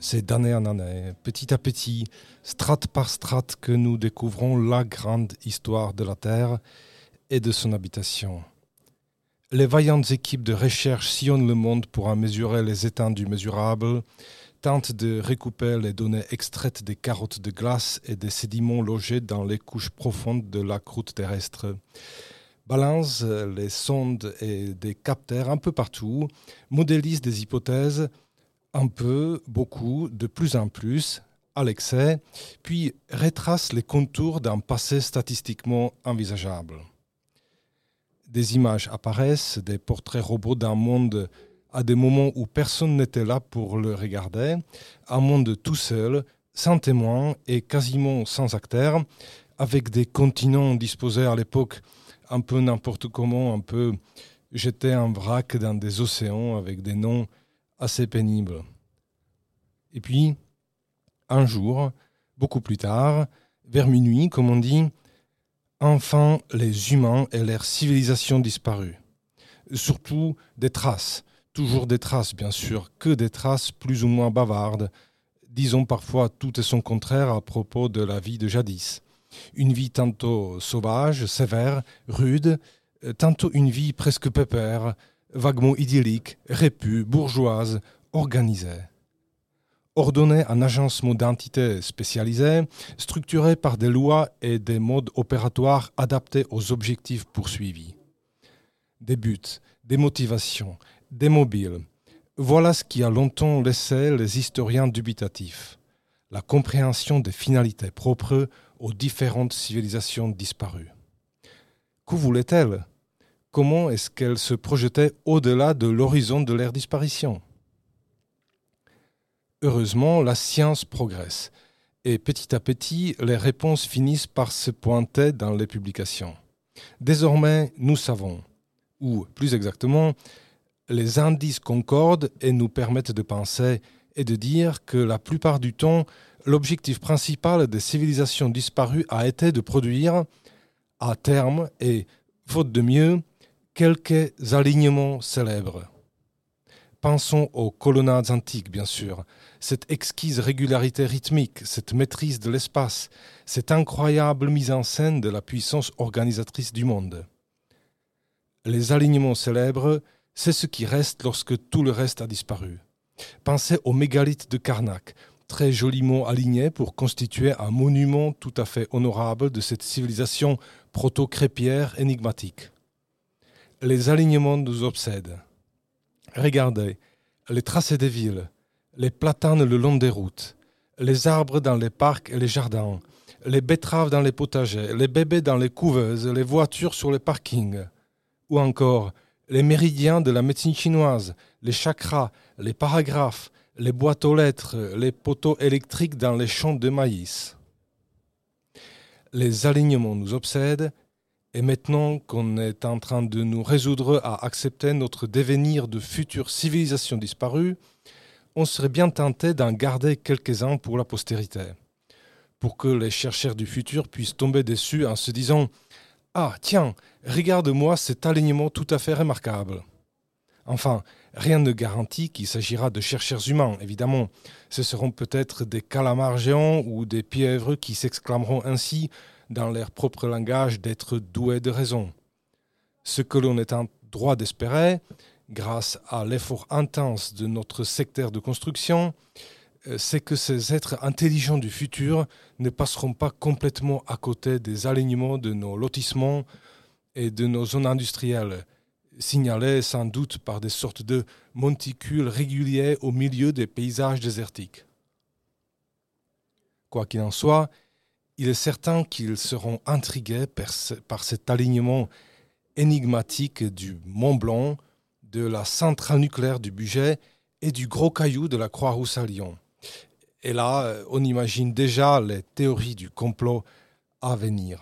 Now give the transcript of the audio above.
C'est d'année en année, petit à petit, strate par strate, que nous découvrons la grande histoire de la Terre et de son habitation. Les vaillantes équipes de recherche sillonnent le monde pour en mesurer les étendues mesurables, tentent de recouper les données extraites des carottes de glace et des sédiments logés dans les couches profondes de la croûte terrestre, balancent les sondes et des capteurs un peu partout, modélisent des hypothèses, un peu, beaucoup, de plus en plus, à l'excès, puis retrace les contours d'un passé statistiquement envisageable. Des images apparaissent, des portraits robots d'un monde à des moments où personne n'était là pour le regarder, un monde tout seul, sans témoins et quasiment sans acteurs, avec des continents disposés à l'époque un peu n'importe comment, un peu jetés en vrac dans des océans avec des noms assez pénible. Et puis, un jour, beaucoup plus tard, vers minuit, comme on dit, enfin les humains et leur civilisation disparues. Surtout des traces, toujours des traces bien sûr, que des traces plus ou moins bavardes, disons parfois tout et son contraire à propos de la vie de jadis. Une vie tantôt sauvage, sévère, rude, tantôt une vie presque pépère, vaguement idyllique, répue, bourgeoise, organisée. Ordonnée en agencement d'entités spécialisées, structurée par des lois et des modes opératoires adaptés aux objectifs poursuivis. Des buts, des motivations, des mobiles. Voilà ce qui a longtemps laissé les historiens dubitatifs. La compréhension des finalités propres aux différentes civilisations disparues. Que voulait-elle? Comment est-ce qu'elle se projetait au-delà de l'horizon de leur disparition? Heureusement, la science progresse et petit à petit, les réponses finissent par se pointer dans les publications. Désormais, nous savons, ou plus exactement, les indices concordent et nous permettent de penser et de dire que la plupart du temps, l'objectif principal des civilisations disparues a été de produire, à terme et, faute de mieux, quelques alignements célèbres. Pensons aux colonnades antiques, bien sûr, cette exquise régularité rythmique, cette maîtrise de l'espace, cette incroyable mise en scène de la puissance organisatrice du monde. Les alignements célèbres, c'est ce qui reste lorsque tout le reste a disparu. Pensez aux mégalithes de Karnak, très joliment alignés pour constituer un monument tout à fait honorable de cette civilisation proto-crépière énigmatique les alignements nous obsèdent. Regardez, les tracés des villes, les platanes le long des routes, les arbres dans les parcs et les jardins, les betteraves dans les potagers, les bébés dans les couveuses, les voitures sur les parkings, ou encore les méridiens de la médecine chinoise, les chakras, les paragraphes, les boîtes aux lettres, les poteaux électriques dans les champs de maïs. Les alignements nous obsèdent et maintenant qu'on est en train de nous résoudre à accepter notre devenir de futures civilisations disparues, on serait bien tenté d'en garder quelques-uns pour la postérité, pour que les chercheurs du futur puissent tomber dessus en se disant Ah, tiens, regarde-moi cet alignement tout à fait remarquable. Enfin, rien ne garantit qu'il s'agira de chercheurs humains, évidemment. Ce seront peut-être des calamars géants ou des pièvres qui s'exclameront ainsi dans leur propre langage d'être doués de raison. Ce que l'on est en droit d'espérer, grâce à l'effort intense de notre secteur de construction, euh, c'est que ces êtres intelligents du futur ne passeront pas complètement à côté des alignements de nos lotissements et de nos zones industrielles, signalées sans doute par des sortes de monticules réguliers au milieu des paysages désertiques. Quoi qu'il en soit, il est certain qu'ils seront intrigués par, cet alignement énigmatique du Mont Blanc, de la centrale nucléaire du budget et du gros caillou de la Croix-Rousse à Lyon. Et là, on imagine déjà les théories du complot à venir.